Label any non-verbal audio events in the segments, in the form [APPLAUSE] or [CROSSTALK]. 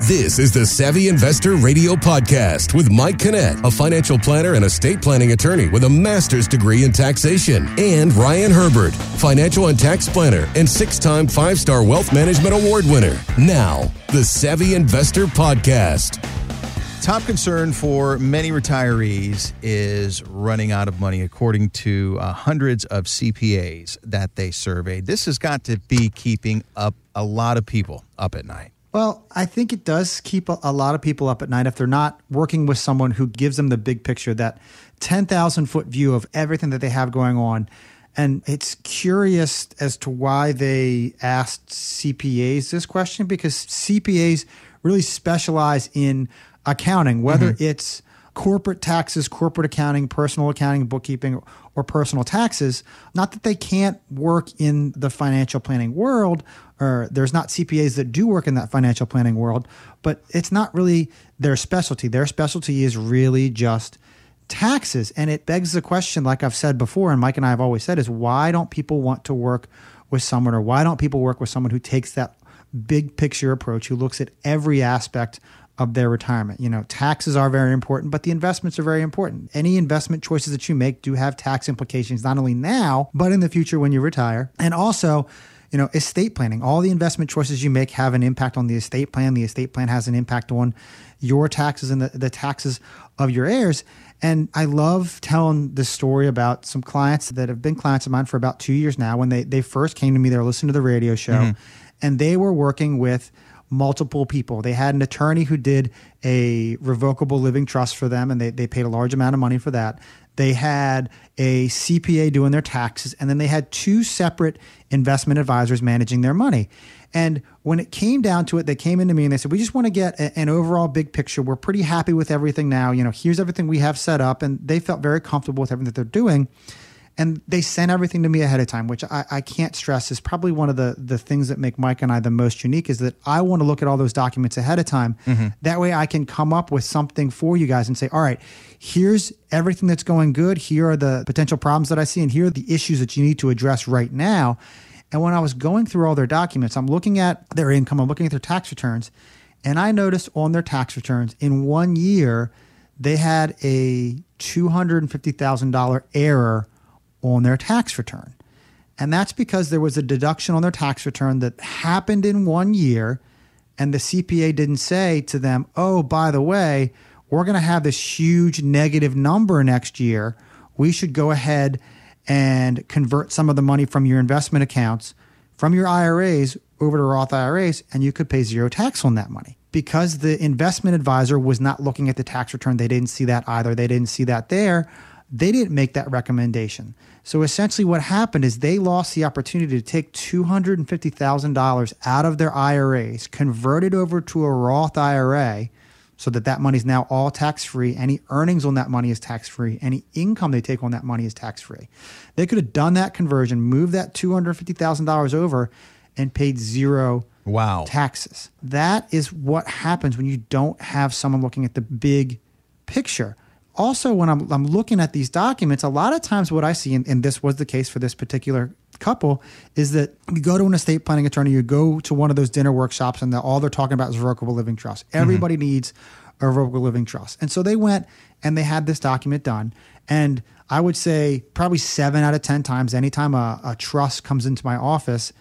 This is the Savvy Investor Radio Podcast with Mike Kinnett, a financial planner and estate planning attorney with a master's degree in taxation, and Ryan Herbert, financial and tax planner and six time five star wealth management award winner. Now, the Savvy Investor Podcast. Top concern for many retirees is running out of money, according to uh, hundreds of CPAs that they surveyed. This has got to be keeping up a lot of people up at night. Well, I think it does keep a, a, lot of people up at night if they're not working with someone who gives them the big picture, that 10,000 foot view of everything that they have going on. And it's curious as to why they asked CPAs this question because CPAs really specialize in accounting, whether mm-hmm. it's corporate taxes, corporate accounting, personal accounting, bookkeeping, or personal taxes. Not that they can't work in the financial planning world, or there's not CPAs that do work in that financial planning world, but it's not really their specialty. Their specialty is really just taxes. And it begs the question, like I've said before, and Mike and I have always said, is why don't people want to work with someone, or why don't people work with someone who takes that big picture approach, who looks at every aspect of their retirement. You know, taxes are very important, but the investments are very important. Any investment choices that you make do have tax implications, not only now, but in the future when you retire. And also, you know, estate planning. All the investment choices you make have an impact on the estate plan. The estate plan has an impact on your taxes and the, the taxes of your heirs. And I love telling this story about some clients that have been clients of mine for about two years now. When they, they first came to me, they were listening to the radio show mm-hmm. and they were working with multiple people. They had an attorney who did a revocable living trust for them, and they, they paid a large amount of money for that. They had a CPA doing their taxes, and then they had two separate investment advisors managing their money. And when it came down to it, they came into me and they said, "We just want to get a, an overall big picture. We're pretty happy with everything now. You know, here's everything we have set up." And they felt very comfortable with everything that they're doing and they sent everything to me ahead of time, which I, I, can't stress is probably one of the the things that make Mike and I the most unique is that I want to look at all those documents ahead of time. Mm-hmm. That way I can come up with something for you guys and say, all right, here's everything that's going good. Here are the potential problems that I see, and here are the issues that you need to address right now. And when I was going through all their documents, I'm looking at their income, I'm looking at their tax returns, and I noticed on their tax returns in one year, they had a $250,000 error on their tax return. And that's because there was a deduction on their tax return that happened in one year, and the CPA didn't say to them, oh, by the way, we're going to have this huge negative number next year. We should go ahead and convert some of the money from your investment accounts, from your IRAs over to Roth IRAs, and you could pay zero tax on that money. Because the investment advisor was not looking at the tax return, they didn't see that either. They didn't see that there. They didn't make that recommendation. So essentially, what happened is they lost the opportunity to take $250,000 out of their IRAs, convert it over to a Roth IRA, so that that money is now all tax free. Any earnings on that money is tax free. Any income they take on that money is tax free. They could have done that conversion, moved that $250,000 over, and paid zero wow. taxes. That is what happens when you don't have someone looking at the big picture also when I'm, I'm looking at these documents a lot of times what i see and, and, this was the case for this particular couple is that you go to an estate planning attorney you go to one of those dinner workshops and all they're talking about is revocable living trust mm-hmm. everybody mm-hmm. needs a revocable living trust. And so they went and they had this document done. And i would say probably seven out of ten times anytime a, a trust comes into my office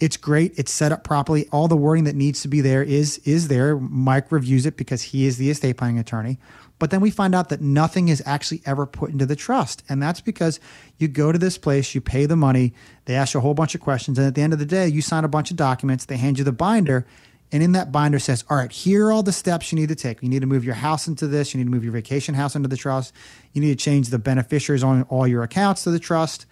it's great. It's set up properly. All the wording that needs to be there is is there. Mike reviews it because he is the estate planning attorney but then we find out that nothing is actually ever put into the trust. And that's because you go to this place, you pay the money, they ask you a whole bunch of questions. And at the end of the day, you sign a bunch of documents, they hand you the binder. And in that binder says, all right, here are all the steps you need to take. You need to move your house into this. You need to move your vacation house into the trust. You need to change the beneficiaries on all your accounts to the trust.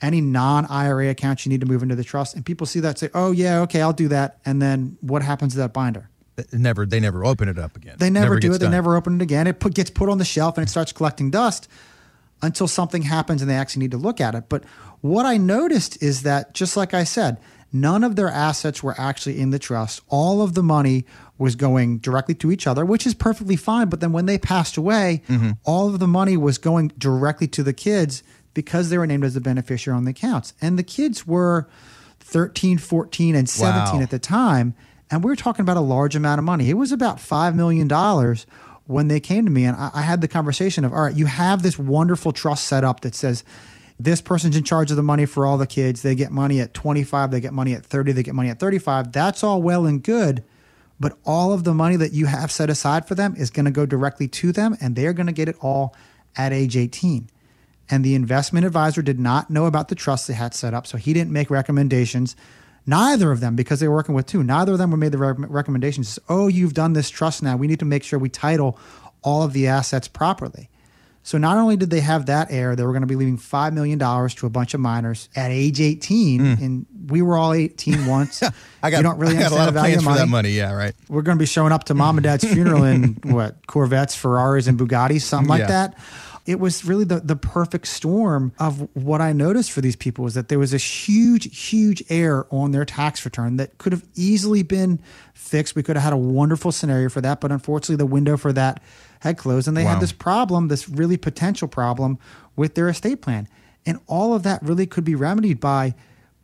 Any non IRA accounts you need to move into the trust. And people see that say, oh, yeah, okay, I'll do that. And then what happens to that binder? Never they never open it up again. They never, never do it. Done. They never open it again. It put, gets put on the shelf and it starts collecting dust until something happens and they actually need to look at it. But what I noticed is that just like I said, none of their assets were actually in the trust. All of the money was going directly to each other, which is perfectly fine. But then when they passed away, mm-hmm. all of the money was going directly to the kids because they were named as the beneficiary on the accounts. And the kids were 13, 14, and 17 wow. at the time And we were talking about a large amount of money. It was about $5 million when they came to me. And I, I had the conversation of, all right, you have this wonderful trust set up that says, this person's in charge of the money for all the kids. They get money at 25, they get money at 30, they get money at 35. That's all well and good. But all of the money that you have set aside for them is going to go directly to them, and they're going to get it all at age 18. And the investment advisor did not know about the trust they had set up, so he didn't make recommendations. Neither of them, because they were working with two, neither of them were made the recommendations. Oh, you've done this trust now. We need to make sure we title all of the assets properly. So not only did they have that error, they were going to be leaving $5 million to a bunch of minors at age 18. Mm. And we were all 18 once. [LAUGHS] I got, you don't really I got a lot of plans for that money. Yeah, right. We're going to be showing up to mom and dad's funeral in [LAUGHS] what, Corvettes, Ferraris, and Bugattis, something like yeah. that it was really the, the perfect storm of what I noticed for these people was that there was a huge, huge error on their tax return that could have easily been fixed. We could have had a wonderful scenario for that, but unfortunately, the window for that had closed, and they wow. had this problem, this really potential problem with their estate plan. And all of that really could be remedied by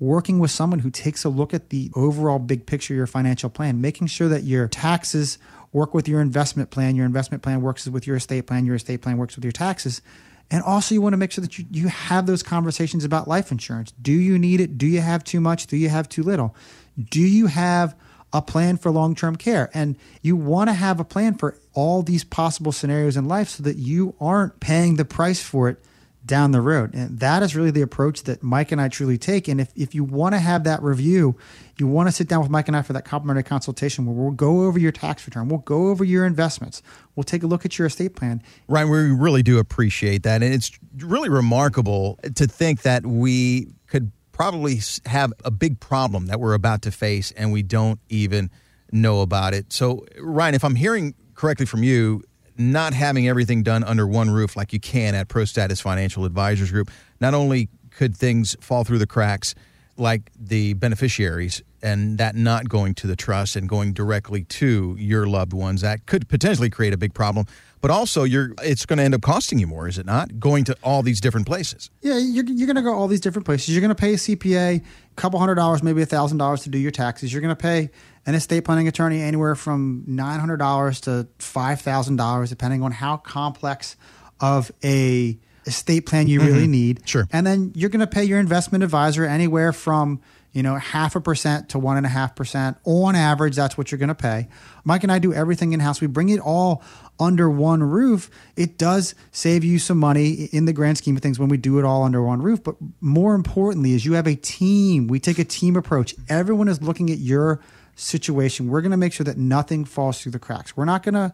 working with someone who takes a look at the overall big picture of your financial plan, making sure that your taxes work with your investment plan, your investment plan works with your estate plan, your estate plan works with your taxes. And also, you want to make sure that you, you have those conversations about life insurance. Do you need it? Do you have too much? Do you have too little? Do you have a plan for long term care? And you want to have a plan for all these possible scenarios in life so that you aren't paying the price for it down the road. And that is really the approach that Mike and I truly take. And if, if you want to have that review, you want to sit down with Mike and I for that complimentary consultation where we'll go over your tax return, we'll go over your investments, we'll take a look at your estate plan. Ryan, we really do appreciate that. And it's really remarkable to think that we could probably have a big problem that we're about to face and we don't even know about it. So, Ryan, if I'm hearing correctly from you, not having everything done under one roof like you can at ProStatus Financial Advisors Group, not only could things fall through the cracks like the beneficiaries and that not going to the trust and going directly to your loved ones that could potentially create a big problem but also you're it's going to end up costing you more is it not going to all these different places yeah you're, you're going to go all these different places you're going to pay a cpa a couple hundred dollars maybe a thousand dollars to do your taxes you're going to pay an estate planning attorney anywhere from $900 to $5,000, depending on how complex of a estate plan you really mm-hmm. need. Sure. And then you're going to pay your investment advisor anywhere from you know half a percent to one and a half percent on average. That's what you're going to pay. Mike and I do everything in house. We bring it all under one roof. It does save you some money in the grand scheme of things when we do it all under one roof. But more importantly, is you have a team. We take a team approach. Everyone is looking at your situation, we're going to make sure that nothing falls through the cracks. We're not going to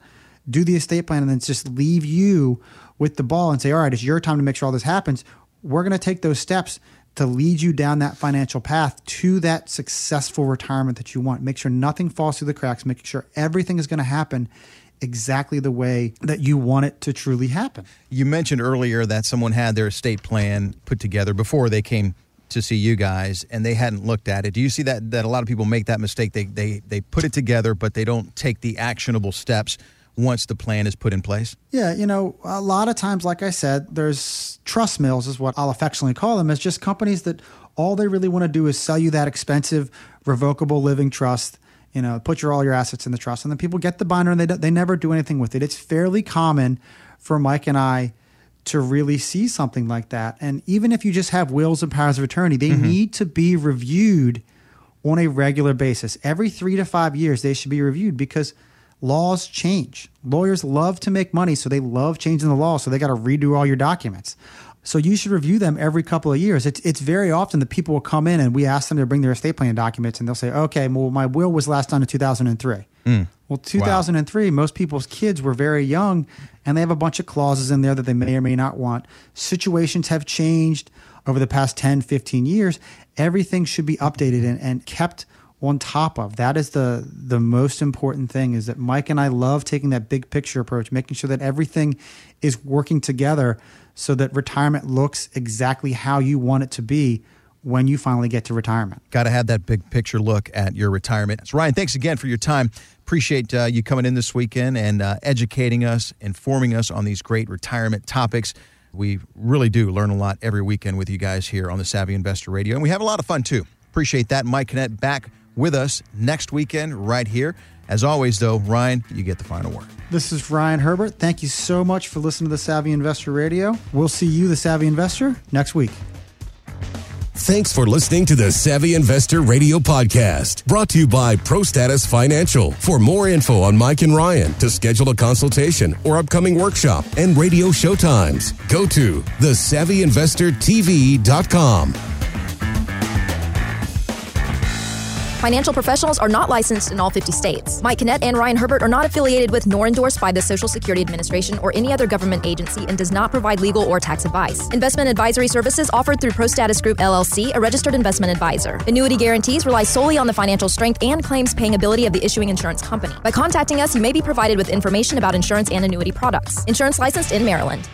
do the estate plan and then just leave you with the ball and say, all right, it's your time to make sure all this happens. We're going to take those steps to lead you down that financial path to that successful retirement that you want. Make sure nothing falls through the cracks, making sure everything is going to happen exactly the way that you want it to truly happen. You mentioned earlier that someone had their estate plan put together before they came to see you guys and they hadn't looked at it. Do you see that that a lot of people make that mistake? They they they put it together but they don't take the actionable steps once the plan is put in place? Yeah, you know, a lot of times like I said, there's trust mills is what I'll affectionately call them. It's just companies that all they really want to do is sell you that expensive revocable living trust you know, put your all your assets in the trust, and then people get the binder and they they never do anything with it. It's fairly common for Mike and I to really see something like that. And even if you just have wills and powers of attorney, they mm-hmm. need to be reviewed on a regular basis. Every three to five years, they should be reviewed because laws change. Lawyers love to make money, so they love changing the law, so they got to redo all your documents. So you should review them every couple of years. It's, it's very often that people will come in and we ask them to bring their estate plan documents, and they'll say, okay, well, my will was last done in 2003. Mm. Well, 2003, wow. most people's kids were very young and they have a bunch of clauses in there that they may or may not want. Situations have changed over the past 10, 15 years. Everything should be updated and, and kept on top of. That is the the most important thing is that Mike and I love taking that big picture approach, making sure that everything is working together so that retirement looks exactly how you want it to be when you finally get to retirement. Got to have that big picture look at your retirement. So Ryan, thanks again for your time. Appreciate uh, you coming in this weekend and uh, educating us, informing us on these great retirement topics. We really do learn a lot every weekend with you guys here on the Savvy Investor Radio, and we have a lot of fun too. Appreciate that. Mike Kinnett back with us next weekend right here. As always, though, Ryan, you get the final word. This is Ryan Herbert. Thank you so much for listening to the Savvy Investor Radio. We'll see you, the Savvy Investor, next week. Thanks for listening to the Savvy Investor Radio Podcast, brought to you by ProStatus Financial. For more info on Mike and Ryan, to schedule a consultation or upcoming workshop and radio show times, go to thesavvyinvestortv.com. Financial professionals are not licensed in all 50 states. Mike Kinnett and Ryan Herbert are not affiliated with nor endorsed by the Social Security Administration or any other government agency and does not provide legal or tax advice. Investment advisory services offered through ProStatus Group LLC, a registered investment advisor. Annuity guarantees rely solely on the financial strength and claims paying ability of the issuing insurance company. By contacting us, you may be provided with information about insurance and annuity products. Insurance licensed in Maryland.